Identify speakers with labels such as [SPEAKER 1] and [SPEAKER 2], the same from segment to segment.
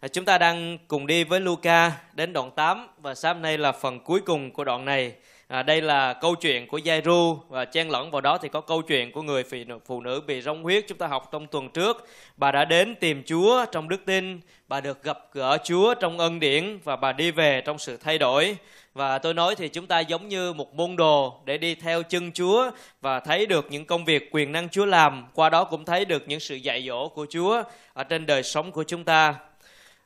[SPEAKER 1] À, chúng ta đang cùng đi với Luca đến đoạn 8 và sáng nay là phần cuối cùng của đoạn này. À, đây là câu chuyện của Giai-ru và chen lẫn vào đó thì có câu chuyện của người phụ nữ bị rong huyết chúng ta học trong tuần trước. Bà đã đến tìm Chúa trong đức tin, bà được gặp gỡ Chúa trong ân điển và bà đi về trong sự thay đổi. Và tôi nói thì chúng ta giống như một môn đồ để đi theo chân Chúa và thấy được những công việc quyền năng Chúa làm. Qua đó cũng thấy được những sự dạy dỗ của Chúa ở trên đời sống của chúng ta.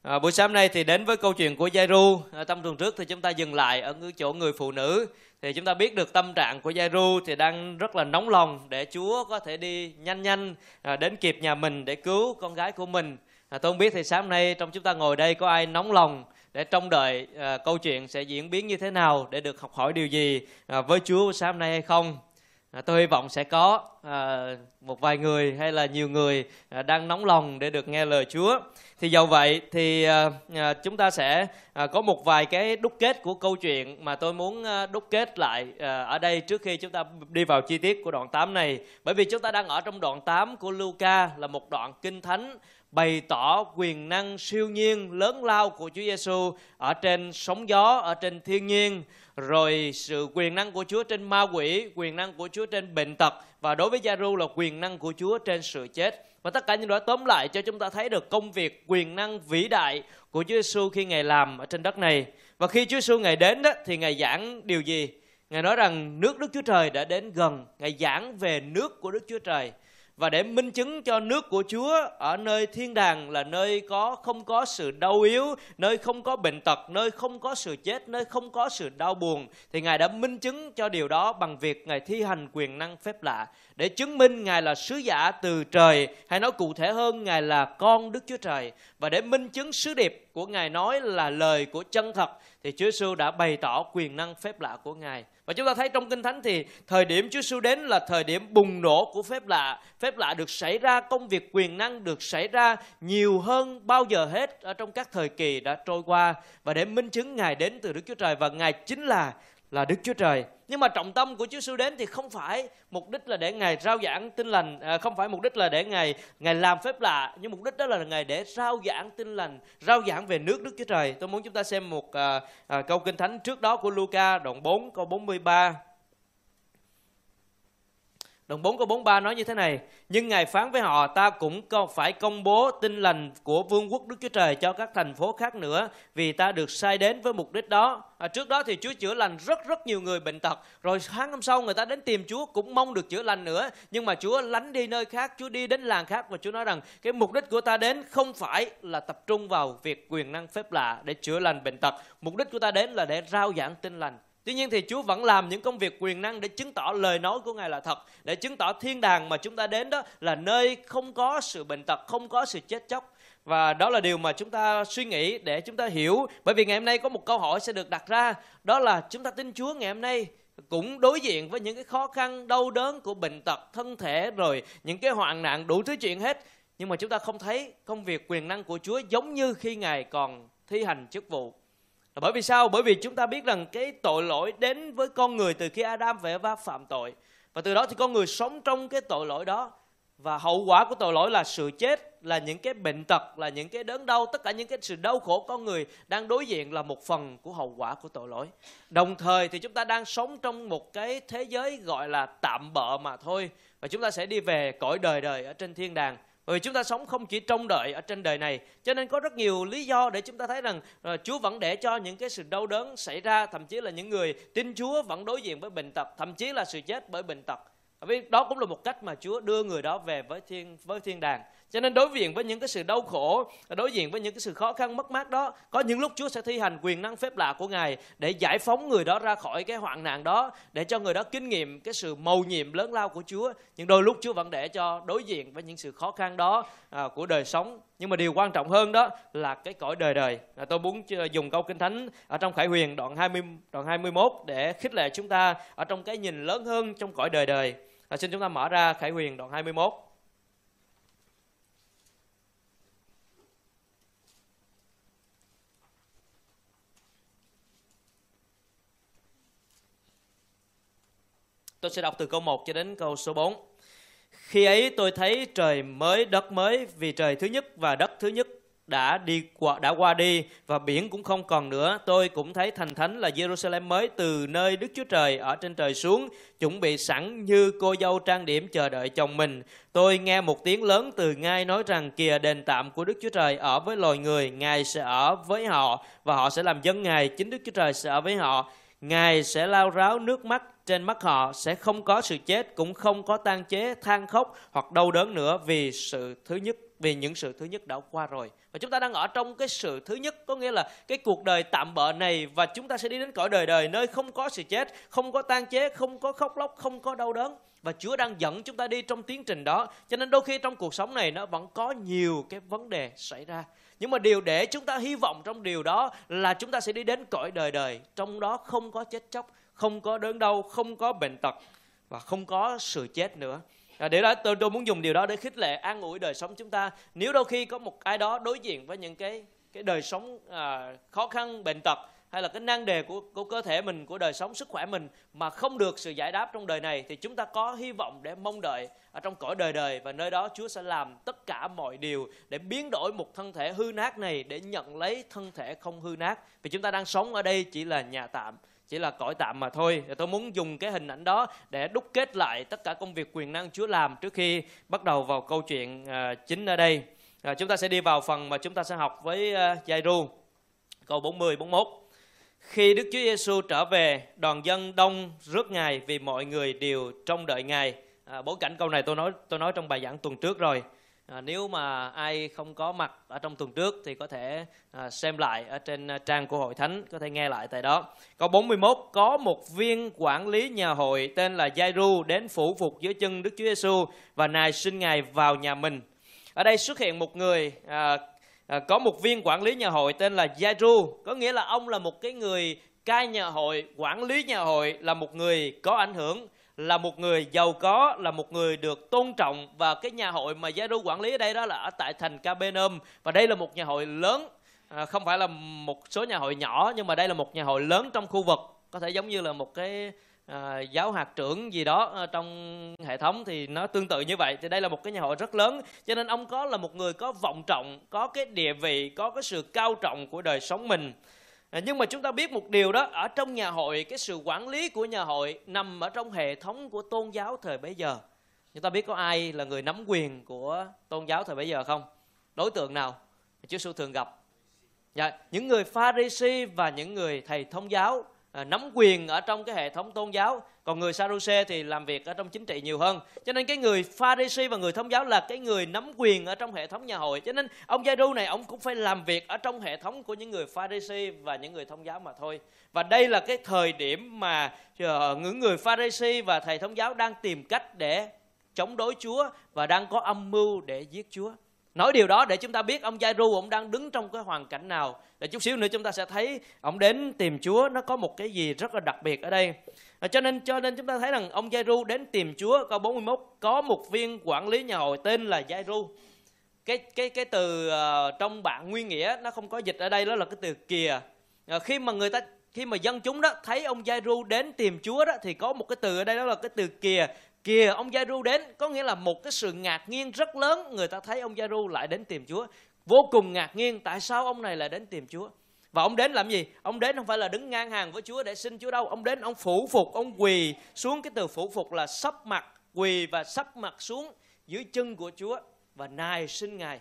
[SPEAKER 1] À, buổi sáng nay thì đến với câu chuyện của Jairu. À, trong tuần trước thì chúng ta dừng lại ở chỗ người phụ nữ. Thì chúng ta biết được tâm trạng của Jairu thì đang rất là nóng lòng để Chúa có thể đi nhanh nhanh à, đến kịp nhà mình để cứu con gái của mình. À, tôi không biết thì sáng nay trong chúng ta ngồi đây có ai nóng lòng để trông đợi à, câu chuyện sẽ diễn biến như thế nào để được học hỏi điều gì à, với Chúa sáng nay hay không. À, tôi hy vọng sẽ có à, một vài người hay là nhiều người à, đang nóng lòng để được nghe lời Chúa. Thì dầu vậy thì à, à, chúng ta sẽ à, có một vài cái đúc kết của câu chuyện mà tôi muốn à, đúc kết lại à, ở đây trước khi chúng ta đi vào chi tiết của đoạn 8 này. Bởi vì chúng ta đang ở trong đoạn 8 của Luca là một đoạn kinh thánh bày tỏ quyền năng siêu nhiên lớn lao của Chúa Giêsu ở trên sóng gió, ở trên thiên nhiên, rồi sự quyền năng của Chúa trên ma quỷ, quyền năng của Chúa trên bệnh tật và đối với Giaru là quyền năng của Chúa trên sự chết. Và tất cả những đó tóm lại cho chúng ta thấy được công việc quyền năng vĩ đại của Chúa Giêsu khi Ngài làm ở trên đất này. Và khi Chúa Giêsu Ngài đến đó, thì Ngài giảng điều gì? Ngài nói rằng nước Đức Chúa Trời đã đến gần. Ngài giảng về nước của Đức Chúa Trời và để minh chứng cho nước của Chúa ở nơi thiên đàng là nơi có không có sự đau yếu, nơi không có bệnh tật, nơi không có sự chết, nơi không có sự đau buồn thì Ngài đã minh chứng cho điều đó bằng việc Ngài thi hành quyền năng phép lạ để chứng minh Ngài là sứ giả từ trời hay nói cụ thể hơn Ngài là con Đức Chúa Trời. Và để minh chứng sứ điệp của Ngài nói là lời của chân thật thì Chúa Giêsu đã bày tỏ quyền năng phép lạ của Ngài. Và chúng ta thấy trong Kinh Thánh thì thời điểm Chúa Giêsu đến là thời điểm bùng nổ của phép lạ. Phép lạ được xảy ra, công việc quyền năng được xảy ra nhiều hơn bao giờ hết ở trong các thời kỳ đã trôi qua. Và để minh chứng Ngài đến từ Đức Chúa Trời và Ngài chính là là Đức Chúa Trời. Nhưng mà trọng tâm của Chúa Sư đến thì không phải mục đích là để Ngài rao giảng tin lành, à, không phải mục đích là để Ngài Ngài làm phép lạ, nhưng mục đích đó là Ngài để rao giảng tin lành, rao giảng về nước Đức Chúa Trời. Tôi muốn chúng ta xem một à, à, câu kinh thánh trước đó của Luca đoạn 4 câu 43. Đoạn 4 câu 43 nói như thế này Nhưng Ngài phán với họ Ta cũng phải công bố tin lành của vương quốc Đức Chúa Trời cho các thành phố khác nữa Vì ta được sai đến với mục đích đó. À, Trước đó thì Chúa chữa lành rất rất nhiều người bệnh tật. Rồi sáng hôm sau người ta đến tìm Chúa cũng mong được chữa lành nữa. Nhưng mà Chúa lánh đi nơi khác Chúa đi đến làng khác Và Chúa nói rằng cái mục đích của ta đến không phải là tập trung vào việc quyền năng phép lạ để chữa lành bệnh tật. Mục đích của ta đến là để rao giảng tin lành. Tuy nhiên thì Chúa vẫn làm những công việc quyền năng để chứng tỏ lời nói của Ngài là thật, để chứng tỏ thiên đàng mà chúng ta đến đó là nơi không có sự bệnh tật, không có sự chết chóc. Và đó là điều mà chúng ta suy nghĩ để chúng ta hiểu. Bởi vì ngày hôm nay có một câu hỏi sẽ được đặt ra, đó là chúng ta tin Chúa ngày hôm nay cũng đối diện với những cái khó khăn đau đớn của bệnh tật thân thể rồi những cái hoạn nạn đủ thứ chuyện hết nhưng mà chúng ta không thấy công việc quyền năng của Chúa giống như khi Ngài còn thi hành chức vụ bởi vì sao? Bởi vì chúng ta biết rằng cái tội lỗi đến với con người từ khi Adam và Eva phạm tội. Và từ đó thì con người sống trong cái tội lỗi đó. Và hậu quả của tội lỗi là sự chết, là những cái bệnh tật, là những cái đớn đau, tất cả những cái sự đau khổ con người đang đối diện là một phần của hậu quả của tội lỗi. Đồng thời thì chúng ta đang sống trong một cái thế giới gọi là tạm bợ mà thôi. Và chúng ta sẽ đi về cõi đời đời ở trên thiên đàng bởi vì chúng ta sống không chỉ trông đợi ở trên đời này Cho nên có rất nhiều lý do để chúng ta thấy rằng uh, Chúa vẫn để cho những cái sự đau đớn xảy ra Thậm chí là những người tin Chúa vẫn đối diện với bệnh tật Thậm chí là sự chết bởi bệnh tật. Vì đó cũng là một cách mà Chúa đưa người đó về với thiên với thiên đàng cho nên đối diện với những cái sự đau khổ đối diện với những cái sự khó khăn mất mát đó có những lúc Chúa sẽ thi hành quyền năng phép lạ của Ngài để giải phóng người đó ra khỏi cái hoạn nạn đó để cho người đó kinh nghiệm cái sự mầu nhiệm lớn lao của Chúa. Nhưng đôi lúc Chúa vẫn để cho đối diện với những sự khó khăn đó à, của đời sống. Nhưng mà điều quan trọng hơn đó là cái cõi đời đời. À, tôi muốn dùng câu kinh thánh ở trong Khải Huyền đoạn 20 đoạn 21 để khích lệ chúng ta ở trong cái nhìn lớn hơn trong cõi đời đời. À, xin chúng ta mở ra Khải Huyền đoạn 21 Tôi sẽ đọc từ câu 1 cho đến câu số 4. Khi ấy tôi thấy trời mới, đất mới, vì trời thứ nhất và đất thứ nhất đã đi qua, đã qua đi và biển cũng không còn nữa. Tôi cũng thấy thành thánh là Jerusalem mới từ nơi Đức Chúa Trời ở trên trời xuống, chuẩn bị sẵn như cô dâu trang điểm chờ đợi chồng mình. Tôi nghe một tiếng lớn từ ngai nói rằng, kìa đền tạm của Đức Chúa Trời ở với loài người, ngài sẽ ở với họ và họ sẽ làm dân ngài. Chính Đức Chúa Trời sẽ ở với họ. Ngài sẽ lao ráo nước mắt trên mắt họ sẽ không có sự chết, cũng không có tan chế, than khóc hoặc đau đớn nữa vì sự thứ nhất, vì những sự thứ nhất đã qua rồi. Và chúng ta đang ở trong cái sự thứ nhất, có nghĩa là cái cuộc đời tạm bợ này và chúng ta sẽ đi đến cõi đời đời nơi không có sự chết, không có tan chế, không có khóc lóc, không có đau đớn. Và Chúa đang dẫn chúng ta đi trong tiến trình đó. Cho nên đôi khi trong cuộc sống này nó vẫn có nhiều cái vấn đề xảy ra. Nhưng mà điều để chúng ta hy vọng trong điều đó là chúng ta sẽ đi đến cõi đời đời, trong đó không có chết chóc không có đớn đau không có bệnh tật và không có sự chết nữa. À, để đó tôi, tôi muốn dùng điều đó để khích lệ an ủi đời sống chúng ta. Nếu đôi khi có một ai đó đối diện với những cái cái đời sống à, khó khăn bệnh tật hay là cái nan đề của của cơ thể mình của đời sống sức khỏe mình mà không được sự giải đáp trong đời này thì chúng ta có hy vọng để mong đợi ở trong cõi đời đời và nơi đó Chúa sẽ làm tất cả mọi điều để biến đổi một thân thể hư nát này để nhận lấy thân thể không hư nát. Vì chúng ta đang sống ở đây chỉ là nhà tạm chỉ là cõi tạm mà thôi. Tôi muốn dùng cái hình ảnh đó để đúc kết lại tất cả công việc quyền năng Chúa làm trước khi bắt đầu vào câu chuyện uh, chính ở đây. Uh, chúng ta sẽ đi vào phần mà chúng ta sẽ học với à, uh, Giai-ru. Câu 40 41. Khi Đức Chúa Giêsu trở về, đoàn dân đông rước Ngài vì mọi người đều trông đợi Ngài. À, bối cảnh câu này tôi nói tôi nói trong bài giảng tuần trước rồi. À, nếu mà ai không có mặt ở trong tuần trước thì có thể à, xem lại ở trên à, trang của hội thánh, có thể nghe lại tại đó. Câu 41 có một viên quản lý nhà hội tên là Giai-ru đến phủ phục dưới chân Đức Chúa Giêsu và nài xin ngài vào nhà mình. Ở đây xuất hiện một người à, à, có một viên quản lý nhà hội tên là Giai-ru, có nghĩa là ông là một cái người cai nhà hội, quản lý nhà hội là một người có ảnh hưởng là một người giàu có là một người được tôn trọng. Và cái nhà hội mà Giê-ru quản lý ở đây đó là ở tại thành Capernaum và đây là một nhà hội lớn. À, không phải là một số nhà hội nhỏ nhưng mà đây là một nhà hội lớn trong khu vực. Có thể giống như là một cái à, giáo hạt trưởng gì đó à, trong hệ thống thì nó tương tự như vậy. Thì đây là một cái nhà hội rất lớn. Cho nên ông có là một người có vọng trọng có cái địa vị có cái sự cao trọng của đời sống mình. À, nhưng mà chúng ta biết một điều đó ở trong nhà hội cái sự quản lý của nhà hội nằm ở trong hệ thống của tôn giáo thời bấy giờ. Chúng ta biết có ai là người nắm quyền của tôn giáo thời bấy giờ không? Đối tượng nào Chúa Sư thường gặp? Dạ, những người Pharisee và những người thầy thông giáo Ờ, nắm quyền ở trong cái hệ thống tôn giáo. Còn người Sadduce thì làm việc ở trong chính trị nhiều hơn. Cho nên cái người Pharisee và người thông giáo là cái người nắm quyền ở trong hệ thống nhà hội. Cho nên ông Giai-ru này, ông cũng phải làm việc ở trong hệ thống của những người Pharisee và những người thông giáo mà thôi. Và đây là cái thời điểm mà ờ, những người Pharisee và thầy thông giáo đang tìm cách để chống đối Chúa và đang có âm mưu để giết Chúa. Nói điều đó để chúng ta biết ông Giai-ru ông đang đứng trong cái hoàn cảnh nào. Để chút xíu nữa chúng ta sẽ thấy ông đến tìm Chúa nó có một cái gì rất là đặc biệt ở đây. À, cho nên cho nên chúng ta thấy rằng ông Giai-ru đến tìm Chúa câu 41 có một viên quản lý nhà hội tên là Giai-ru. Cái cái cái từ uh, trong bản nguyên nghĩa nó không có dịch ở đây đó là cái từ kìa. Uh, khi mà người ta khi mà dân chúng đó thấy ông Giai-ru đến tìm Chúa đó thì có một cái từ ở đây đó là cái từ kìa kìa ông Giai-ru đến. Có nghĩa là một cái sự ngạc nhiên rất lớn. Người ta thấy ông Giai-ru lại đến tìm Chúa. Vô cùng ngạc nhiên tại sao ông này lại đến tìm Chúa. Và ông đến làm gì? Ông đến không phải là đứng ngang hàng với Chúa để xin Chúa đâu. Ông đến ông phủ phục ông quỳ xuống. Cái từ phủ phục là sắp mặt quỳ và sắp mặt xuống dưới chân của Chúa. Và nài xin ngài.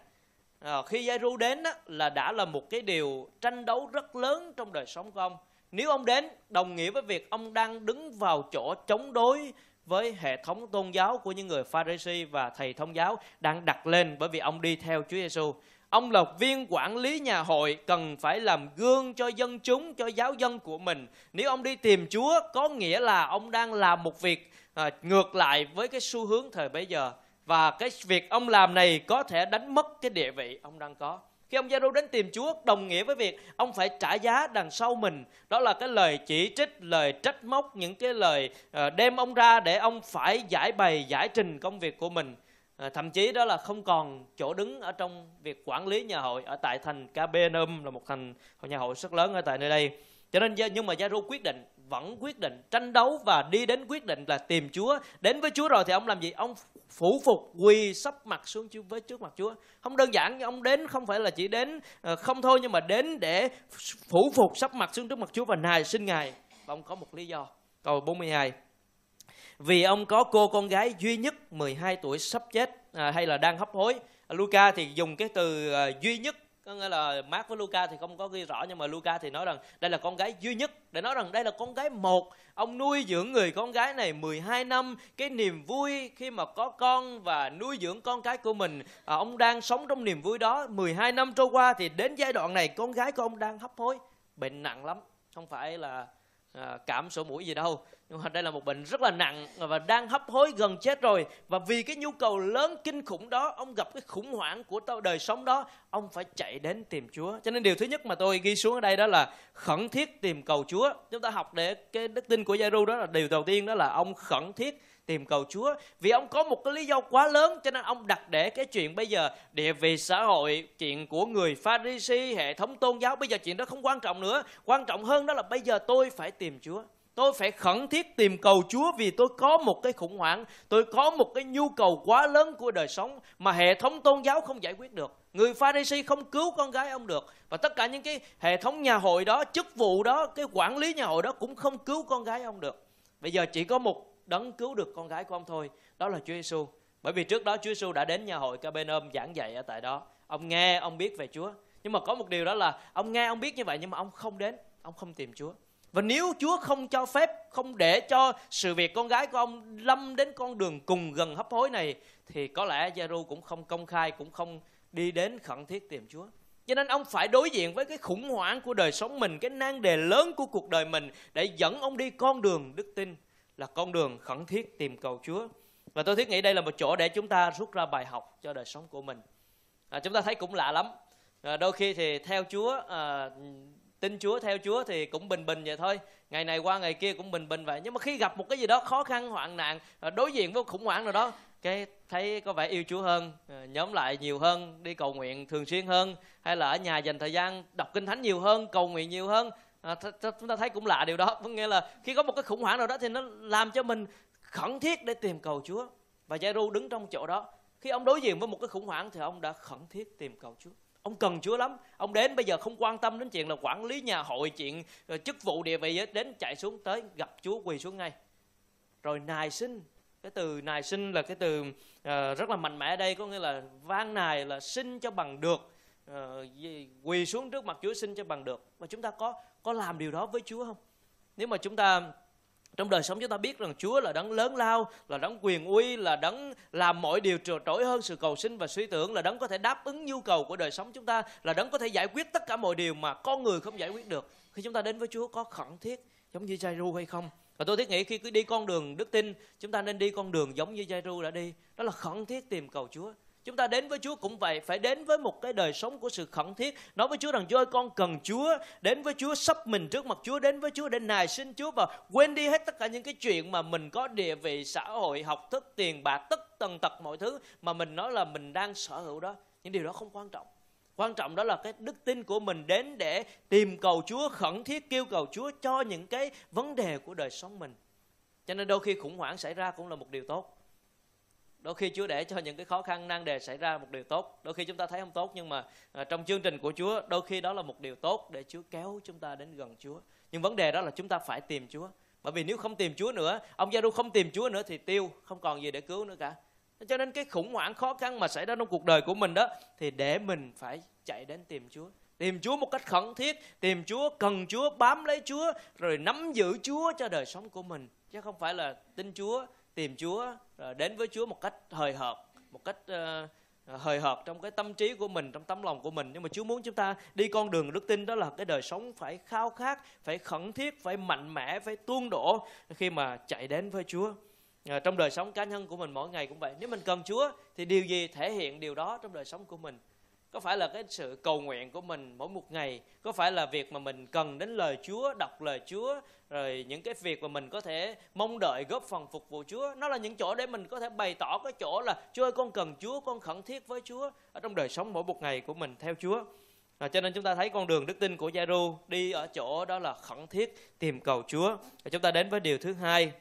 [SPEAKER 1] À, khi Giai-ru đến đó, là đã là một cái điều tranh đấu rất lớn trong đời sống của ông. Nếu ông đến đồng nghĩa với việc ông đang đứng vào chỗ chống đối với hệ thống tôn giáo của những người Pharisee và thầy thông giáo đang đặt lên bởi vì ông đi theo Chúa Giêsu. Ông là viên quản lý nhà hội cần phải làm gương cho dân chúng, cho giáo dân của mình. Nếu ông đi tìm Chúa có nghĩa là ông đang làm một việc à, ngược lại với cái xu hướng thời bấy giờ. Và cái việc ông làm này có thể đánh mất cái địa vị ông đang có. Khi ông Giêsu đến tìm Chúa đồng nghĩa với việc ông phải trả giá đằng sau mình. Đó là cái lời chỉ trích, lời trách móc, những cái lời ờ, đem ông ra để ông phải giải bày, giải trình công việc của mình. Ờ, thậm chí đó là không còn chỗ đứng ở trong việc quản lý nhà hội ở tại thành Capernaum là một thành nhà hội rất lớn ở tại nơi đây. Cho nên nhưng mà Giêsu quyết định vẫn quyết định tranh đấu và đi đến quyết định là tìm Chúa. Đến với Chúa rồi thì ông làm gì? Ông phủ phục quỳ sắp mặt xuống trước với trước mặt Chúa. Không đơn giản ông đến không phải là chỉ đến ờ, không thôi nhưng mà đến để phủ phục sắp mặt xuống trước mặt Chúa và nài xin Ngài. Và ông có một lý do. Câu 42. Vì ông có cô con gái duy nhất 12 tuổi sắp chết à, hay là đang hấp hối. Luca thì dùng cái từ uh, duy nhất có nghĩa là Mark với Luca thì không có ghi rõ nhưng mà Luca thì nói rằng đây là con gái duy nhất để nói rằng đây là con gái một. Ông nuôi dưỡng người con gái này 12 năm cái niềm vui khi mà có con và nuôi dưỡng con cái của mình. À, ông đang sống trong niềm vui đó 12 năm trôi qua thì đến giai đoạn này con gái của ông đang hấp hối. Bệnh nặng lắm không phải là à, cảm sổ mũi gì đâu nhưng mà đây là một bệnh rất là nặng và đang hấp hối gần chết rồi. Và vì cái nhu cầu lớn kinh khủng đó, ông gặp cái khủng hoảng của đời sống đó, ông phải chạy đến tìm Chúa. Cho nên điều thứ nhất mà tôi ghi xuống ở đây đó là khẩn thiết tìm cầu Chúa. Chúng ta học để cái đức tin của Giêsu đó là điều đầu tiên đó là ông khẩn thiết tìm cầu Chúa. Vì ông có một cái lý do quá lớn, cho nên ông đặt để cái chuyện bây giờ địa vị xã hội, chuyện của người Pharisee hệ thống tôn giáo, bây giờ chuyện đó không quan trọng nữa. Quan trọng hơn đó là bây giờ tôi phải tìm Chúa tôi phải khẩn thiết tìm cầu Chúa vì tôi có một cái khủng hoảng, tôi có một cái nhu cầu quá lớn của đời sống mà hệ thống tôn giáo không giải quyết được. Người Pharisee không cứu con gái ông được. Và tất cả những cái hệ thống nhà hội đó, chức vụ đó, cái quản lý nhà hội đó cũng không cứu con gái ông được. Bây giờ chỉ có một đấng cứu được con gái của ông thôi, đó là Chúa Giêsu bởi vì trước đó Chúa Giêsu đã đến nhà hội Capernaum giảng dạy ở tại đó. Ông nghe, ông biết về Chúa. Nhưng mà có một điều đó là ông nghe, ông biết như vậy nhưng mà ông không đến, ông không tìm Chúa và nếu Chúa không cho phép không để cho sự việc con gái của ông lâm đến con đường cùng gần hấp hối này thì có lẽ Giêsu cũng không công khai cũng không đi đến khẩn thiết tìm Chúa cho nên ông phải đối diện với cái khủng hoảng của đời sống mình cái nan đề lớn của cuộc đời mình để dẫn ông đi con đường đức tin là con đường khẩn thiết tìm cầu Chúa. Và tôi thiết nghĩ đây là một chỗ để chúng ta rút ra bài học cho đời sống của mình. À, chúng ta thấy cũng lạ lắm. À, đôi khi thì theo Chúa, à, tin Chúa, theo Chúa thì cũng bình bình vậy thôi. Ngày này qua ngày kia cũng bình bình vậy. Nhưng mà khi gặp một cái gì đó khó khăn, hoạn nạn, đối diện với khủng hoảng nào đó, cái thấy có vẻ yêu Chúa hơn, ờ, nhóm lại nhiều hơn, đi cầu nguyện thường xuyên hơn, hay là ở nhà dành thời gian đọc kinh thánh nhiều hơn, cầu nguyện nhiều hơn, à, th- th- chúng ta thấy cũng lạ điều đó có nghĩa là khi có một cái khủng hoảng nào đó thì nó làm cho mình khẩn thiết để tìm cầu Chúa và Giai-ru đứng trong chỗ đó khi ông đối diện với một cái khủng hoảng thì ông đã khẩn thiết tìm cầu Chúa ông cần Chúa lắm. Ông đến bây giờ không quan tâm đến chuyện là quản lý nhà hội chuyện ờ, chức vụ địa vị đến chạy xuống tới gặp Chúa quỳ xuống ngay. Rồi nài sinh cái từ nài sinh là cái từ uh, rất là mạnh mẽ ở đây có nghĩa là van nài là xin cho bằng được. Uh, quỳ xuống trước mặt Chúa xin cho bằng được. Và chúng ta có có làm điều đó với Chúa không? Nếu mà chúng ta trong đời sống chúng ta biết rằng Chúa là đấng lớn lao, là đấng quyền uy, là đấng làm mọi điều trỗi hơn sự cầu xin và suy tưởng, là đấng có thể đáp ứng nhu cầu của đời sống chúng ta, là đấng có thể giải quyết tất cả mọi điều mà con người không giải quyết được. Khi chúng ta đến với Chúa có khẩn thiết giống như Jairu hay không? Và tôi thiết nghĩ khi cứ đi con đường đức tin, chúng ta nên đi con đường giống như Jairu đã đi, đó là khẩn thiết tìm cầu Chúa. Chúng ta đến với Chúa cũng vậy, phải đến với một cái đời sống của sự khẩn thiết. Nói với Chúa rằng Chúa ơi con cần Chúa, đến với Chúa sắp mình trước mặt Chúa, đến với Chúa để nài xin Chúa và quên đi hết tất cả những cái chuyện mà mình có địa vị xã hội, học thức, tiền bạc, tất tần tật mọi thứ mà mình nói là mình đang sở hữu đó. Những điều đó không quan trọng. Quan trọng đó là cái đức tin của mình đến để tìm cầu Chúa, khẩn thiết kêu cầu Chúa cho những cái vấn đề của đời sống mình. Cho nên đôi khi khủng hoảng xảy ra cũng là một điều tốt đôi khi Chúa để cho những cái khó khăn nan đề xảy ra một điều tốt. Đôi khi chúng ta thấy không tốt nhưng mà à, trong chương trình của Chúa đôi khi đó là một điều tốt để Chúa kéo chúng ta đến gần Chúa. Nhưng vấn đề đó là chúng ta phải tìm Chúa. Bởi vì nếu không tìm Chúa nữa ông gia không tìm Chúa nữa thì tiêu không còn gì để cứu nữa cả. Cho nên cái khủng hoảng khó khăn mà xảy ra trong cuộc đời của mình đó thì để mình phải chạy đến tìm Chúa. Tìm Chúa một cách khẩn thiết tìm Chúa cần Chúa bám lấy Chúa rồi nắm giữ Chúa cho đời sống của mình. Chứ không phải là tin Chúa tìm Chúa đến với Chúa một cách hời hợt một cách uh, hời hợt trong cái tâm trí của mình trong tấm lòng của mình. Nhưng mà Chúa muốn chúng ta đi con đường đức tin đó là cái đời sống phải khao khát phải khẩn thiết phải mạnh mẽ phải tuôn đổ khi mà chạy đến với Chúa. À, trong đời sống cá nhân của mình mỗi ngày cũng vậy. Nếu mình cần Chúa thì điều gì thể hiện điều đó trong đời sống của mình? Có phải là cái sự cầu nguyện của mình mỗi một ngày có phải là việc mà mình cần đến lời Chúa đọc lời Chúa rồi những cái việc mà mình có thể mong đợi góp phần phục vụ Chúa nó là những chỗ để mình có thể bày tỏ cái chỗ là Chúa ơi con cần Chúa con khẩn thiết với Chúa ở trong đời sống mỗi một ngày của mình theo Chúa À, cho nên chúng ta thấy con đường đức tin của Giai-ru đi ở chỗ đó là khẩn thiết tìm cầu Chúa. Và chúng ta đến với điều thứ hai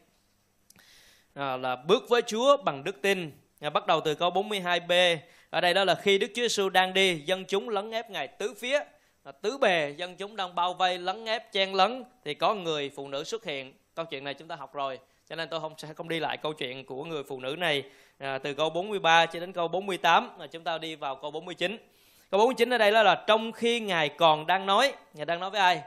[SPEAKER 1] à, là bước với Chúa bằng đức tin. À, bắt đầu từ câu 42b. Ở đây đó là khi Đức Chúa Giêsu đang đi, dân chúng lấn ép ngài tứ phía, tứ bề dân chúng đang bao vây lấn ép chen lấn thì có người phụ nữ xuất hiện. Câu chuyện này chúng ta học rồi cho nên tôi không sẽ không đi lại câu chuyện của người phụ nữ này à, từ câu 43 cho đến câu 48 là chúng ta đi vào câu 49 câu 49 ở đây đó là trong khi ngài còn đang nói. Ngài đang nói với ai?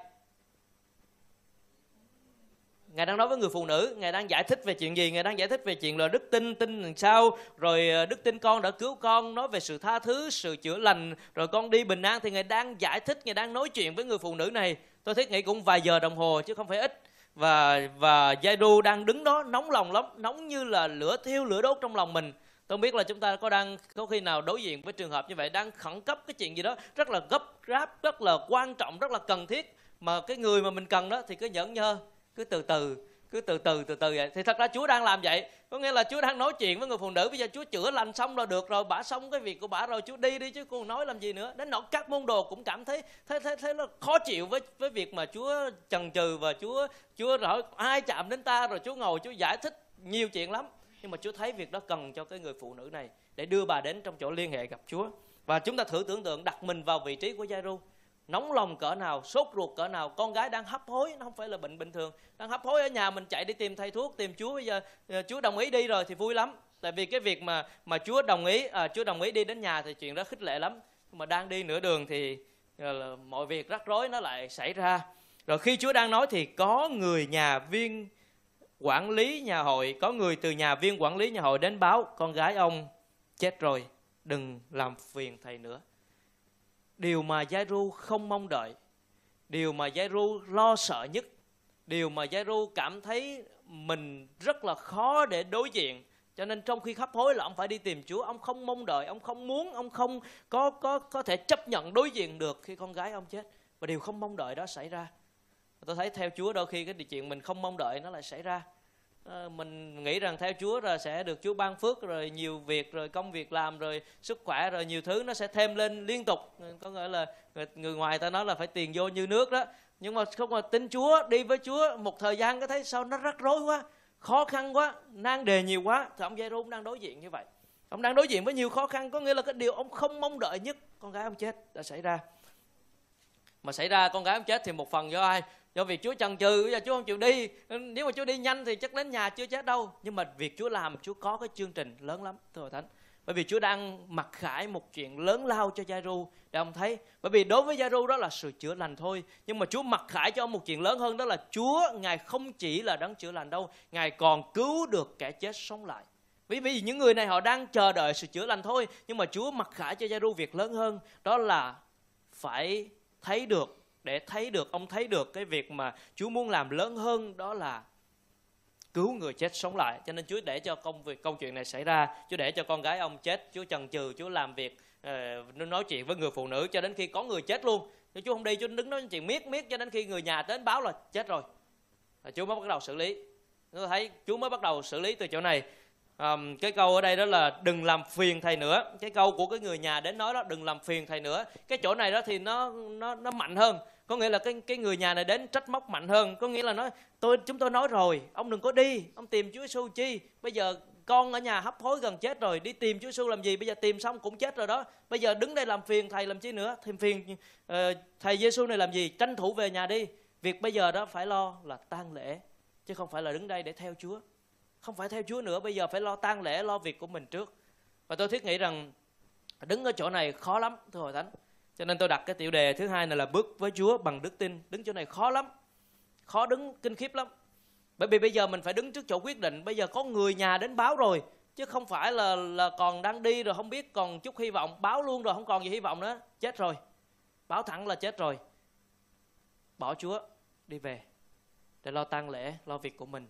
[SPEAKER 1] Ngài đang nói với người phụ nữ, Ngài đang giải thích về chuyện gì? Ngài đang giải thích về chuyện là đức tin, tin làm sao, rồi ờ, đức tin con đã cứu con, nói về sự tha thứ, sự chữa lành, rồi con đi bình an thì Ngài đang giải thích, Ngài đang nói chuyện với người phụ nữ này. Tôi thiết nghĩ cũng vài giờ đồng hồ chứ không phải ít và và Giai-đu đang đứng đó nóng lòng lắm, nóng như là lửa thiêu lửa đốt trong lòng mình. Tôi không biết là chúng ta có đang có khi nào đối diện với trường hợp như vậy đang khẩn cấp cái chuyện gì đó rất là gấp gáp, rất là quan trọng, rất là cần thiết mà cái người mà mình cần đó thì cứ nhẫn nhơ, cứ từ từ cứ từ từ từ từ vậy. Thì thật ra Chúa đang làm vậy. Có nghĩa là Chúa đang nói chuyện với người phụ nữ. Bây giờ Chúa chữa lành xong là được rồi bả xong cái việc của bả rồi. Chúa đi đi chứ cô nói làm gì nữa. Đến nỗi các môn đồ cũng cảm thấy thấy thấy, thấy nó khó chịu với với việc mà Chúa chần chừ và Chúa Chúa hỏi ai chạm đến ta rồi Chúa ngồi Chúa giải thích nhiều chuyện lắm. Nhưng mà Chúa thấy việc đó cần cho cái người phụ nữ này để đưa bà đến trong chỗ liên hệ gặp Chúa. Và chúng ta thử tưởng tượng đặt mình vào vị trí của Giai-ru nóng lòng cỡ nào sốt ruột cỡ nào con gái đang hấp hối nó không phải là bệnh bình thường. Đang hấp hối ở nhà mình chạy đi tìm thầy thuốc tìm chúa. Bây giờ ờ, chúa đồng ý đi rồi thì vui lắm. Tại vì cái việc mà mà chúa đồng ý à, chúa đồng ý đi đến nhà thì chuyện đó khích lệ lắm. Nhưng mà đang đi nửa đường thì ờ, là mọi việc rắc rối nó lại xảy ra. Rồi khi chúa đang nói thì có người nhà viên quản lý nhà hội có người từ nhà viên quản lý nhà hội đến báo con gái ông chết rồi đừng làm phiền thầy nữa điều mà Giai-ru không mong đợi, điều mà Giai-ru lo sợ nhất, điều mà Giai-ru cảm thấy mình rất là khó để đối diện. Cho nên trong khi khắp hối là ông phải đi tìm Chúa, ông không mong đợi, ông không muốn, ông không có có có thể chấp nhận đối diện được khi con gái ông chết. Và điều không mong đợi đó xảy ra. Tôi thấy theo Chúa đôi khi cái chuyện mình không mong đợi nó lại xảy ra Ờ, mình nghĩ rằng theo Chúa rồi sẽ được Chúa ban phước rồi nhiều việc rồi công việc làm rồi sức khỏe rồi nhiều thứ nó sẽ thêm lên liên tục. Có nghĩa là người, người ngoài ta nói là phải tiền vô như nước đó. Nhưng mà không mà tin Chúa đi với Chúa một thời gian có thấy sao nó rắc rối quá khó khăn quá nan đề nhiều quá thì ông giê đang đối diện như vậy. Ông đang đối diện với nhiều khó khăn có nghĩa là cái điều ông không mong đợi nhất con gái ông chết đã xảy ra. Mà xảy ra con gái ông chết thì một phần do ai? Do việc Chúa chần chừ bây giờ Chúa không chịu đi. Nếu mà Chúa đi nhanh thì chắc đến nhà chưa chết đâu. Nhưng mà việc Chúa làm, Chúa có cái chương trình lớn lắm, thưa hội thánh. Bởi vì Chúa đang mặc khải một chuyện lớn lao cho Giai-ru. Để ông thấy, bởi vì đối với Giai-ru đó là sự chữa lành thôi. Nhưng mà Chúa mặc khải cho ông một chuyện lớn hơn, đó là Chúa, ngài không chỉ là đấng chữa lành đâu, ngài còn cứu được kẻ chết sống lại. Vì vì những người này họ đang chờ đợi sự chữa lành thôi, nhưng mà Chúa mặc khải cho Giai-ru việc lớn hơn, đó là phải thấy được để thấy được ông thấy được cái việc mà Chúa muốn làm lớn hơn đó là cứu người chết sống lại. Cho nên Chúa để cho công việc câu chuyện này xảy ra. Chúa để cho con gái ông chết Chúa chần chừ Chúa làm việc uh, nói chuyện với người phụ nữ cho đến khi có người chết luôn. Thì Chúa không đi Chúa đứng nói chuyện miết miết cho đến khi người nhà đến báo là chết rồi. Là Chúa mới bắt đầu xử lý. Tôi thấy Chúa mới bắt đầu xử lý từ chỗ này. Um, cái câu ở đây đó là đừng làm phiền thầy nữa. Cái câu của cái người nhà đến nói đó đừng làm phiền thầy nữa. Cái chỗ này đó thì nó nó nó mạnh hơn có nghĩa là cái cái người nhà này đến trách móc mạnh hơn. Có nghĩa là nói tôi chúng tôi nói rồi ông đừng có đi ông tìm Chúa Giêsu chi. Bây giờ con ở nhà hấp hối gần chết rồi đi tìm Chúa Giêsu làm gì? Bây giờ tìm xong cũng chết rồi đó. Bây giờ đứng đây làm phiền thầy làm chi nữa? Thêm phiền uh, thầy Giêsu này làm gì? Tranh thủ về nhà đi. Việc bây giờ đó phải lo là tang lễ chứ không phải là đứng đây để theo Chúa. Không phải theo Chúa nữa bây giờ phải lo tang lễ lo việc của mình trước. Và tôi thiết nghĩ rằng đứng ở chỗ này khó lắm thưa hội thánh cho nên tôi đặt cái tiểu đề thứ hai này là bước với Chúa bằng đức tin. Đứng chỗ này khó lắm, khó đứng, kinh khiếp lắm. Bởi vì bây giờ mình phải đứng trước chỗ quyết định. Bây giờ có người nhà đến báo rồi, chứ không phải là là còn đang đi rồi không biết còn chút hy vọng. Báo luôn rồi không còn gì hy vọng nữa. Chết rồi. Báo thẳng là chết rồi. Bỏ Chúa đi về để lo tang lễ, lo việc của mình.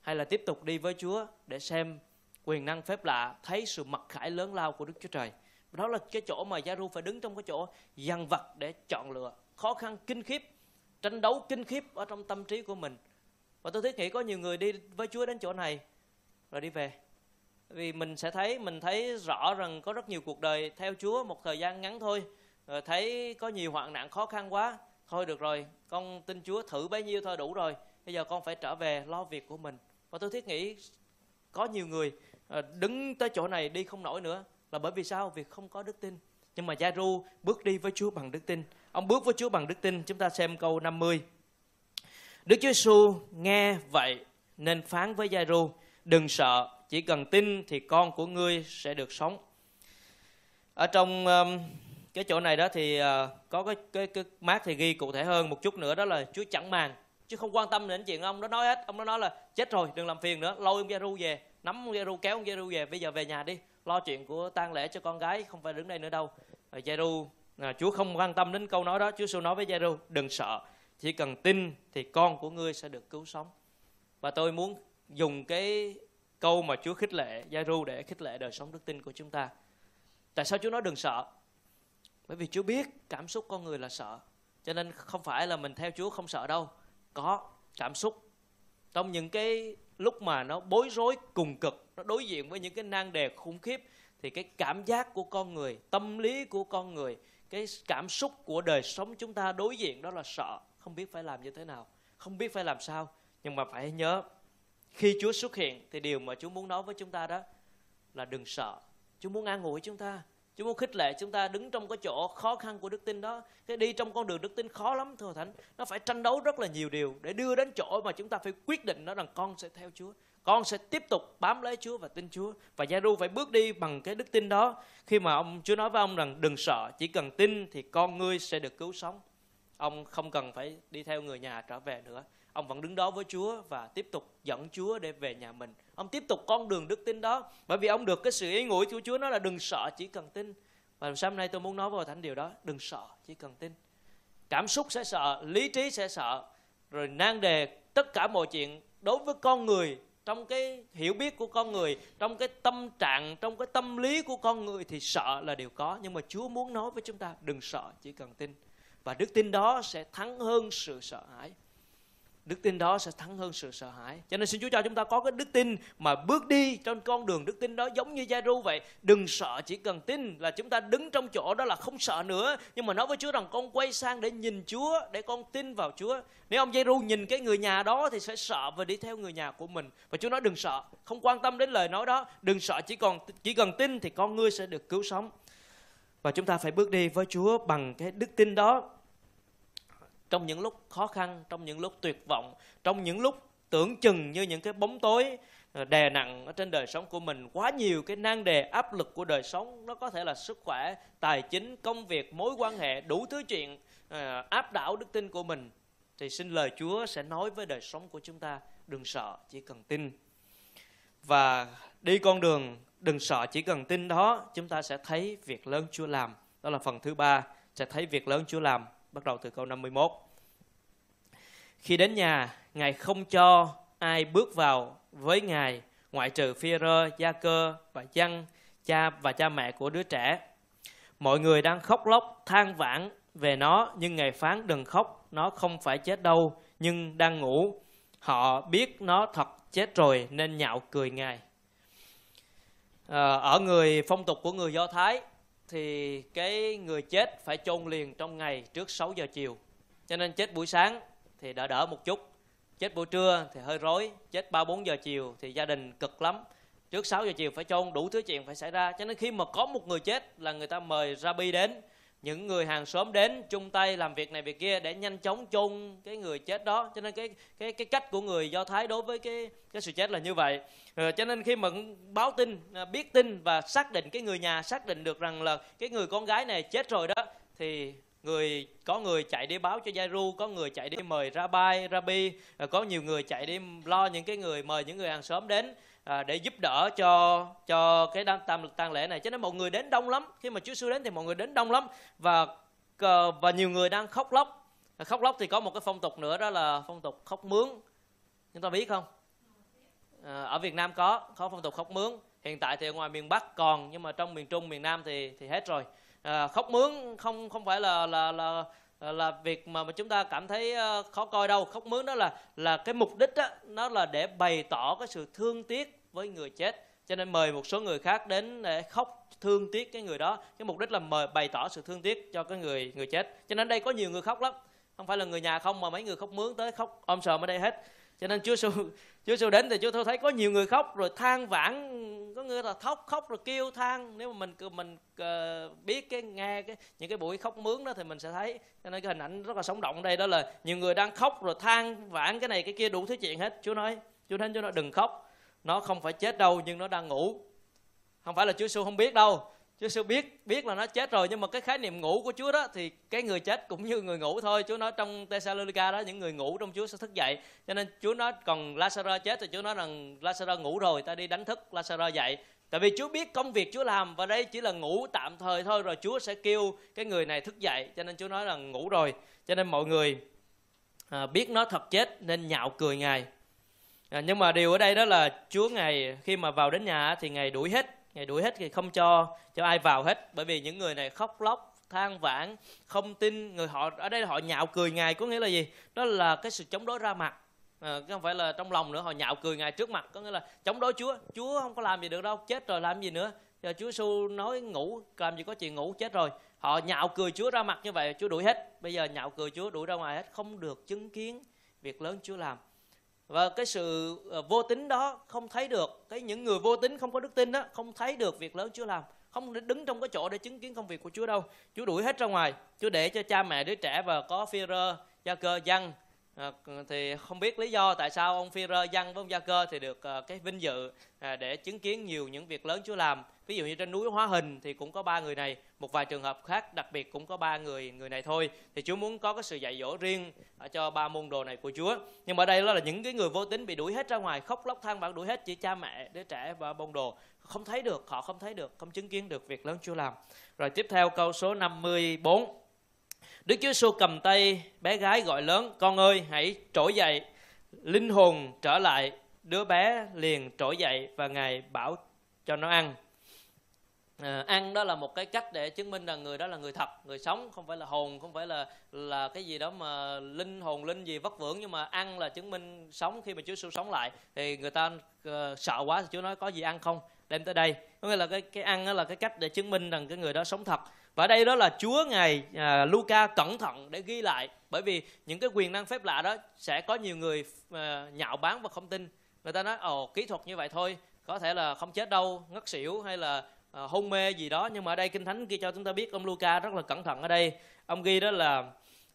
[SPEAKER 1] Hay là tiếp tục đi với Chúa để xem quyền năng phép lạ, thấy sự mặc khải lớn lao của Đức Chúa Trời đó là cái chỗ mà Giaru phải đứng trong cái chỗ dằn vặt để chọn lựa. Khó khăn, kinh khiếp, tranh đấu kinh khiếp ở trong tâm trí của mình. Và tôi thiết nghĩ có nhiều người đi với Chúa đến chỗ này rồi đi về. Vì mình sẽ thấy, mình thấy rõ rằng có rất nhiều cuộc đời theo Chúa, một thời gian ngắn thôi. Rồi thấy có nhiều hoạn nạn khó khăn quá, thôi được rồi, con tin chúa thử bấy nhiêu thôi đủ rồi, bây giờ con phải trở về lo việc của mình. Và tôi thiết nghĩ có nhiều người ờ, đứng tới chỗ này đi không nổi nữa là bởi vì sao? Vì không có đức tin. Nhưng mà Giai-ru bước đi với Chúa bằng đức tin. Ông bước với Chúa bằng đức tin. Chúng ta xem câu 50 Đức Chúa Giêsu nghe vậy nên phán với Giai-ru đừng sợ chỉ cần tin thì con của ngươi sẽ được sống. Ở trong um, cái chỗ này đó thì uh, có cái cái cái mát thì ghi cụ thể hơn một chút nữa đó là Chúa chẳng màng. Chứ không quan tâm đến chuyện ông đó nói hết. Ông đó nói là chết rồi đừng làm phiền nữa lôi ông Giê-ru về nắm ông Giê-ru kéo ông Giê-ru về bây giờ về nhà đi lo chuyện của tang lễ cho con gái không phải đứng đây nữa đâu. Giêru, à, Chúa không quan tâm đến câu nói đó. Chúa Giêsu nói với Giêru, đừng sợ chỉ cần tin thì con của ngươi sẽ được cứu sống. Và tôi muốn dùng cái câu mà Chúa khích lệ Giêru để khích lệ đời sống đức tin của chúng ta. Tại sao Chúa nói đừng sợ? Bởi vì Chúa biết cảm xúc con người là sợ cho nên không phải là mình theo Chúa không sợ đâu. Có cảm xúc. Trong những cái lúc mà nó bối rối, cùng cực, nó đối diện với những cái nan đề khủng khiếp, thì cái cảm giác của con người, tâm lý của con người, cái cảm xúc của đời sống chúng ta đối diện đó là sợ, không biết phải làm như thế nào, không biết phải làm sao. Nhưng mà phải nhớ, khi Chúa xuất hiện thì điều mà Chúa muốn nói với chúng ta đó là đừng sợ, Chúa muốn an ủi chúng ta. Chúa muốn khích lệ chúng ta đứng trong cái chỗ khó khăn của đức tin đó. Cái đi trong con đường đức tin khó lắm thưa Thánh. Nó phải tranh đấu rất là nhiều điều để đưa đến chỗ mà chúng ta phải quyết định nó rằng con sẽ theo Chúa. Con sẽ tiếp tục bám lấy Chúa và tin Chúa. Và gia ru phải bước đi bằng cái đức tin đó. Khi mà ông Chúa nói với ông rằng đừng sợ, chỉ cần tin thì con ngươi sẽ được cứu sống. Ông không cần phải đi theo người nhà trở về nữa ông vẫn đứng đó với Chúa và tiếp tục dẫn Chúa để về nhà mình. Ông tiếp tục con đường đức tin đó bởi vì ông được cái sự ý ngủi của Chúa nói là đừng sợ chỉ cần tin. Và sáng nay tôi muốn nói với thánh điều đó, đừng sợ chỉ cần tin. Cảm xúc sẽ sợ, lý trí sẽ sợ, rồi nan đề tất cả mọi chuyện đối với con người trong cái hiểu biết của con người trong cái tâm trạng trong cái tâm lý của con người thì sợ là điều có nhưng mà chúa muốn nói với chúng ta đừng sợ chỉ cần tin và đức tin đó sẽ thắng hơn sự sợ hãi đức tin đó sẽ thắng hơn sự sợ hãi. Cho nên xin Chúa cho chúng ta có cái đức tin mà bước đi trên con đường đức tin đó giống như Giai-ru vậy. Đừng sợ, chỉ cần tin là chúng ta đứng trong chỗ đó là không sợ nữa. Nhưng mà nói với Chúa rằng con quay sang để nhìn Chúa, để con tin vào Chúa. Nếu ông Giai-ru nhìn cái người nhà đó thì sẽ sợ và đi theo người nhà của mình. Và Chúa nói đừng sợ, không quan tâm đến lời nói đó. Đừng sợ, chỉ còn, chỉ cần tin thì con ngươi sẽ được cứu sống. Và chúng ta phải bước đi với Chúa bằng cái đức tin đó trong những lúc khó khăn, trong những lúc tuyệt vọng, trong những lúc tưởng chừng như những cái bóng tối ờ, đè nặng ở trên đời sống của mình, quá nhiều cái nan đề áp lực của đời sống, nó có thể là sức khỏe, tài chính, công việc, mối quan hệ, đủ thứ chuyện ờ, áp đảo đức tin của mình, thì xin lời Chúa sẽ nói với đời sống của chúng ta, đừng sợ, chỉ cần tin. Và đi con đường, đừng sợ, chỉ cần tin đó, chúng ta sẽ thấy việc lớn Chúa làm. Đó là phần thứ ba, sẽ thấy việc lớn Chúa làm bắt đầu từ câu 51. Khi đến nhà, Ngài không cho ai bước vào với Ngài ngoại trừ Phi-rơ, Gia Cơ và Giăng, cha và cha mẹ của đứa trẻ. Mọi người đang khóc lóc, than vãn về nó, nhưng Ngài phán đừng khóc, nó không phải chết đâu, nhưng đang ngủ. Họ biết nó thật chết rồi nên nhạo cười Ngài. À, ở người phong tục của người Do Thái thì cái người chết phải chôn liền trong ngày trước 6 giờ chiều. Cho nên chết buổi sáng thì đỡ đỡ một chút. Chết buổi trưa thì hơi rối, chết 3 4 giờ chiều thì gia đình cực lắm. Trước 6 giờ chiều phải chôn đủ thứ chuyện phải xảy ra. Cho nên khi mà có một người chết là người ta mời Rabbi đến những người hàng xóm đến chung tay làm việc này việc kia để nhanh chóng chôn cái người chết đó. Cho nên cái cái cái cách của người do thái đối với cái cái sự chết là như vậy. Ừ, cho nên khi mà báo tin à, biết tin và xác định cái người nhà xác định được rằng là cái người con gái này chết rồi đó thì người có người chạy đi báo cho Giai-ru, có người chạy đi mời Rabbi, Rabbi, à, có nhiều người chạy đi lo những cái người mời những người hàng xóm đến à, để giúp đỡ cho cho cái đám tam tang lễ này. Cho nên mọi người đến đông lắm. Khi mà Chúa Giêsu đến thì mọi người đến đông lắm. Và và nhiều người đang khóc lóc. À, khóc lóc thì có một cái phong tục nữa đó là phong tục khóc mướn. Chúng ta biết không? À, ở Việt Nam có có phong tục khóc mướn. Hiện tại thì ở ngoài miền Bắc còn nhưng mà trong miền Trung miền Nam thì thì hết rồi à, khóc mướn không không phải là là là là việc mà mà chúng ta cảm thấy ờ, khó coi đâu. Khóc mướn đó là là cái mục đích đó nó là để bày tỏ cái sự thương tiếc với người chết. Cho nên mời một số người khác đến để khóc thương tiếc cái người đó. Cái mục đích là mời bày tỏ sự thương tiếc cho cái người người chết. Cho nên đây có nhiều người khóc lắm. Không phải là người nhà không mà mấy người khóc mướn tới khóc om sòm ở đây hết cho nên Chúa Giêsu Chúa Giêsu đến thì Chúa tôi thấy có nhiều người khóc rồi than vãn có người là khóc khóc rồi kêu than. Nếu mà mình mình uh, biết cái nghe cái những cái buổi khóc mướn đó thì mình sẽ thấy. Cho nên cái hình ảnh rất là sống động đây đó là nhiều người đang khóc rồi than vãn cái này cái kia đủ thứ chuyện hết. Chúa nói Chúa đến Chúa nói đừng khóc nó không phải chết đâu nhưng nó đang ngủ. Không phải là Chúa Giêsu không biết đâu Chúa Giêsu biết biết là nó chết rồi nhưng mà cái khái niệm ngủ của Chúa đó thì cái người chết cũng như người ngủ thôi. Chúa nói trong Tesalonica đó những người ngủ trong Chúa sẽ thức dậy. Cho nên Chúa nói còn Lazarus chết thì Chúa nói rằng Lazarus ngủ rồi, ta đi đánh thức Lazarus dậy. Tại vì Chúa biết công việc Chúa làm và đây chỉ là ngủ tạm thời thôi rồi Chúa sẽ kêu cái người này thức dậy. Cho nên Chúa nói là ngủ rồi. Cho nên mọi người à, biết nó thật chết nên nhạo cười Ngài. À, nhưng mà điều ở đây đó là Chúa Ngài khi mà vào đến nhà thì Ngài đuổi hết ngài đuổi hết thì không cho cho ai vào hết. Bởi vì những người này khóc lóc than vãn không tin người họ ở đây họ nhạo cười ngài có nghĩa là gì? Đó là cái sự chống đối ra mặt. À, không phải là trong lòng nữa họ nhạo cười ngài trước mặt có nghĩa là chống đối chúa. Chúa không có làm gì được đâu chết rồi làm gì nữa. Giờ chúa su nói ngủ làm gì có chuyện ngủ chết rồi. Họ nhạo cười chúa ra mặt như vậy chúa đuổi hết. Bây giờ nhạo cười chúa đuổi ra ngoài hết không được chứng kiến việc lớn chúa làm và cái sự ờ, vô tính đó không thấy được cái những người vô tính không có đức tin đó không thấy được việc lớn Chúa làm không đứng trong cái chỗ để chứng kiến công việc của Chúa đâu. Chúa đuổi hết ra ngoài Chúa để cho cha mẹ đứa trẻ và có phi rơ gia cơ dân. À, thì không biết lý do tại sao ông phi rơ dân với ông gia cơ thì được à, cái vinh dự à, để chứng kiến nhiều những việc lớn Chúa làm ví dụ như trên núi hóa hình thì cũng có ba người này, một vài trường hợp khác, đặc biệt cũng có ba người người này thôi. Thì Chúa muốn có cái sự dạy dỗ riêng ờ, cho ba môn đồ này của Chúa. Nhưng mà đây đó là những cái người vô tính bị đuổi hết ra ngoài, khóc lóc than vãn đuổi hết chỉ cha mẹ, đứa trẻ và môn đồ. Không thấy được, họ không thấy được, không chứng kiến được việc lớn Chúa làm. Rồi tiếp theo câu số 54 Đức Chúa Giêsu cầm tay, bé gái gọi lớn, con ơi, hãy trỗi dậy, linh hồn trở lại, đứa bé liền trỗi dậy và ngài bảo cho nó ăn à, ăn đó là một cái cách để chứng minh rằng người đó là người thật người sống không phải là hồn không phải là là cái gì đó mà linh hồn linh gì vất vưởng. Nhưng mà ăn là chứng minh sống khi mà Chúa Giêsu sống lại. Thì người ta uh, sợ quá thì Chúa nói có gì ăn không? Đem tới đây. Có nghĩa là cái cái ăn đó là cái cách để chứng minh rằng cái người đó sống thật. Và đây đó là Chúa ngài à, Luca cẩn thận để ghi lại. Bởi vì những cái quyền năng phép lạ đó sẽ có nhiều người à, nhạo báng và không tin. Người ta nói ồ kỹ thuật như vậy thôi có thể là không chết đâu ngất xỉu hay là à, hôn mê gì đó nhưng mà ở đây kinh thánh kia cho chúng ta biết ông Luca rất là cẩn thận ở đây. Ông ghi đó là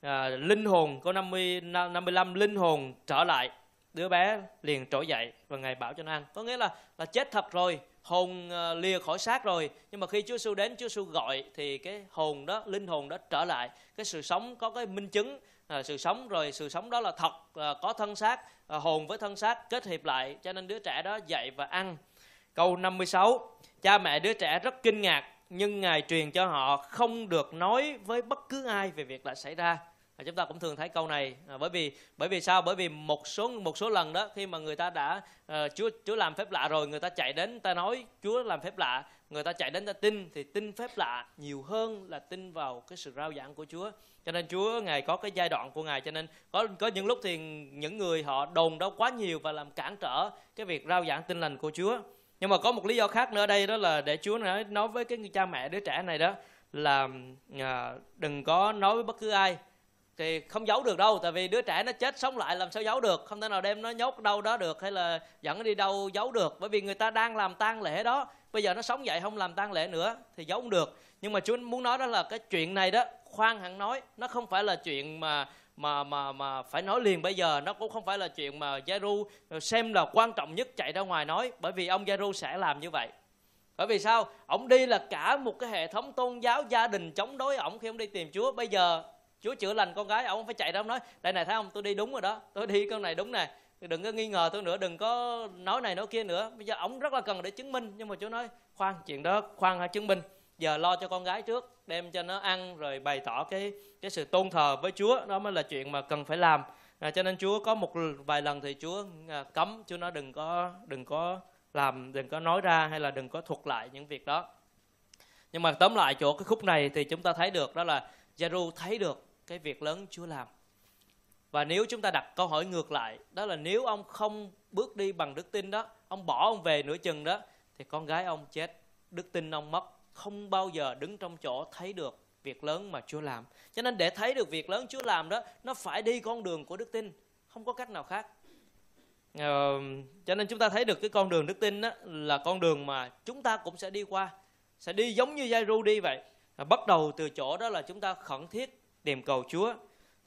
[SPEAKER 1] à, linh hồn có 50 55 linh hồn trở lại. Đứa bé liền trỗi dậy và ngài bảo cho nó ăn. Có nghĩa là là chết thật rồi hồn ờ, lìa khỏi xác rồi. Nhưng mà khi Chúa Giêsu đến Chúa Giêsu gọi thì cái hồn đó linh hồn đó trở lại. Cái sự sống có cái minh chứng à, sự sống rồi sự sống đó là thật à, có thân xác à, hồn với thân xác kết hiệp lại. Cho nên đứa trẻ đó dậy và ăn. Câu 56 cha mẹ đứa trẻ rất kinh ngạc nhưng ngài truyền cho họ không được nói với bất cứ ai về việc đã xảy ra. À, chúng ta cũng thường thấy câu này à, bởi vì bởi vì sao? Bởi vì một số một số lần đó khi mà người ta đã uh, Chúa Chúa làm phép lạ rồi người ta chạy đến ta nói Chúa làm phép lạ người ta chạy đến ta tin thì tin phép lạ nhiều hơn là tin vào cái sự rao giảng của Chúa. Cho nên Chúa ngài có cái giai đoạn của ngài cho nên có có những lúc thì những người họ đồn đâu quá nhiều và làm cản trở cái việc rao giảng tin lành của Chúa nhưng mà có một lý do khác nữa đây đó là để Chúa nói nói với cái cha mẹ đứa trẻ này đó là à, đừng có nói với bất cứ ai. Thì không giấu được đâu tại vì đứa trẻ nó chết sống lại làm sao giấu được. Không thể nào đem nó nhốt đâu đó được hay là dẫn nó đi đâu giấu được. Bởi vì người ta đang làm tang lễ đó bây giờ nó sống dậy không làm tang lễ nữa thì giấu không được. Nhưng mà Chúa muốn nói đó là cái chuyện này đó khoan hẳn nói nó không phải là chuyện mà mà mà mà phải nói liền bây giờ, nó cũng không phải là chuyện mà Jairu xem là quan trọng nhất chạy ra ngoài nói, bởi vì ông Jairu sẽ làm như vậy. Bởi vì sao? Ông đi là cả một cái hệ thống tôn giáo gia đình chống đối ổng khi ông đi tìm Chúa. Bây giờ, Chúa chữa lành con gái, ông phải chạy ra ông nói, đây này, thấy không? Tôi đi đúng rồi đó. Tôi đi con này đúng này đừng có nghi ngờ tôi nữa, đừng có nói này nói kia nữa. Bây giờ ông rất là cần để chứng minh. Nhưng mà Chúa nói, khoan, chuyện đó khoan hãy chứng minh? Giờ lo cho con gái trước đem cho nó ăn rồi bày tỏ cái cái sự tôn thờ với Chúa. Đó mới là chuyện mà cần phải làm. À, cho nên Chúa có một vài lần thì Chúa à, cấm. Chúa nói đừng có đừng có làm đừng có nói ra hay là đừng có thuật lại những việc đó. Nhưng mà tóm lại chỗ cái khúc này thì chúng ta thấy được đó là Giêsu thấy được cái việc lớn Chúa làm. Và nếu chúng ta đặt câu hỏi ngược lại đó là nếu ông không bước đi bằng đức tin đó ông bỏ ông về nửa chừng đó thì con gái ông chết đức tin ông mất không bao giờ đứng trong chỗ thấy được việc lớn mà Chúa làm. Cho nên để thấy được việc lớn Chúa làm đó, nó phải đi con đường của đức tin, không có cách nào khác. Ờ, cho nên chúng ta thấy được cái con đường đức tin đó là con đường mà chúng ta cũng sẽ đi qua, sẽ đi giống như Giai-ru đi vậy. Bắt đầu từ chỗ đó là chúng ta khẩn thiết tìm cầu Chúa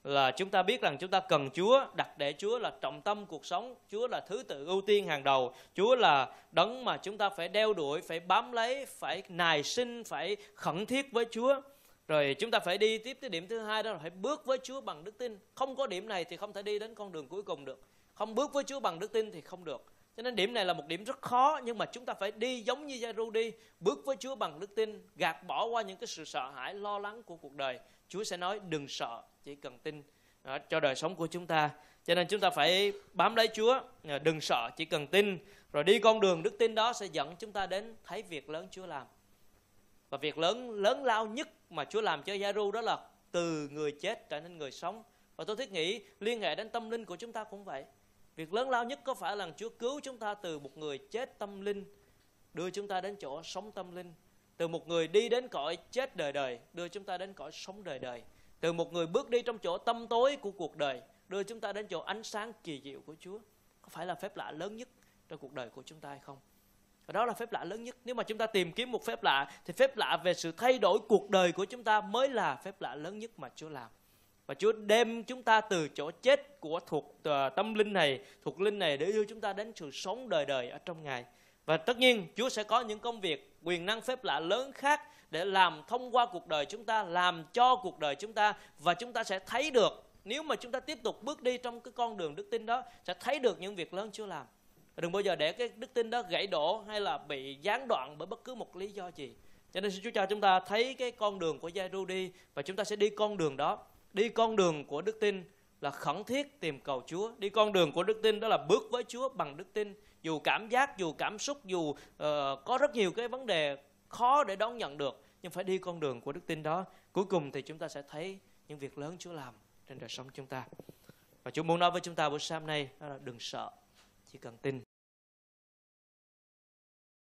[SPEAKER 1] là chúng ta biết rằng chúng ta cần Chúa, đặt để Chúa là trọng tâm cuộc sống, Chúa là thứ tự ưu tiên hàng đầu, Chúa là đấng mà chúng ta phải đeo đuổi, phải bám lấy, phải nài sinh, phải khẩn thiết với Chúa. Rồi chúng ta phải đi tiếp tới điểm thứ hai đó là phải bước với Chúa bằng đức tin. Không có điểm này thì không thể đi đến con đường cuối cùng được. Không bước với Chúa bằng đức tin thì không được. Cho nên điểm này là một điểm rất khó nhưng mà chúng ta phải đi giống như Giai-ru đi, bước với Chúa bằng đức tin, gạt bỏ qua những cái sự sợ hãi, lo lắng của cuộc đời. Chúa sẽ nói đừng sợ, chỉ cần tin đó, cho đời sống của chúng ta. Cho nên chúng ta phải bám lấy Chúa, ờ, đừng sợ, chỉ cần tin. Rồi đi con đường đức tin đó sẽ dẫn chúng ta đến thấy việc lớn Chúa làm. Và việc lớn lớn lao nhất mà Chúa làm cho Giai-ru đó là từ người chết trở nên người sống. Và tôi thiết nghĩ liên hệ đến tâm linh của chúng ta cũng vậy. Việc lớn lao nhất có phải là Chúa cứu chúng ta từ một người chết tâm linh, đưa chúng ta đến chỗ sống tâm linh. Từ một người đi đến cõi chết đời đời, đưa chúng ta đến cõi sống đời đời. Từ một người bước đi trong chỗ tâm tối của cuộc đời, đưa chúng ta đến chỗ ánh sáng kỳ diệu của Chúa. Có phải là phép lạ lớn nhất trong cuộc đời của chúng ta hay không? Và đó là phép lạ lớn nhất. Nếu mà chúng ta tìm kiếm một phép lạ, thì phép lạ về sự thay đổi cuộc đời của chúng ta mới là phép lạ lớn nhất mà Chúa làm. Và Chúa đem chúng ta từ chỗ chết của thuộc uh, tâm linh này, thuộc linh này để đưa chúng ta đến sự sống đời đời ở trong Ngài. Và tất nhiên Chúa sẽ có những công việc quyền năng phép lạ lớn khác để làm thông qua cuộc đời chúng ta, làm cho cuộc đời chúng ta và chúng ta sẽ thấy được nếu mà chúng ta tiếp tục bước đi trong cái con đường đức tin đó sẽ thấy được những việc lớn Chúa làm. Đừng bao giờ để cái đức tin đó gãy đổ hay là bị gián đoạn bởi bất cứ một lý do gì. Cho nên xin Chúa cho chúng ta thấy cái con đường của Giai-ru đi và chúng ta sẽ đi con đường đó đi con đường của đức tin là khẩn thiết tìm cầu Chúa. Đi con đường của đức tin đó là bước với Chúa bằng đức tin. Dù cảm giác, dù cảm xúc, dù uh, có rất nhiều cái vấn đề khó để đón nhận được. Nhưng phải đi con đường của đức tin đó. Cuối cùng thì chúng ta sẽ thấy những việc lớn Chúa làm trên đời sống chúng ta. Và Chúa muốn nói với chúng ta buổi sáng nay đó là đừng sợ, chỉ cần tin.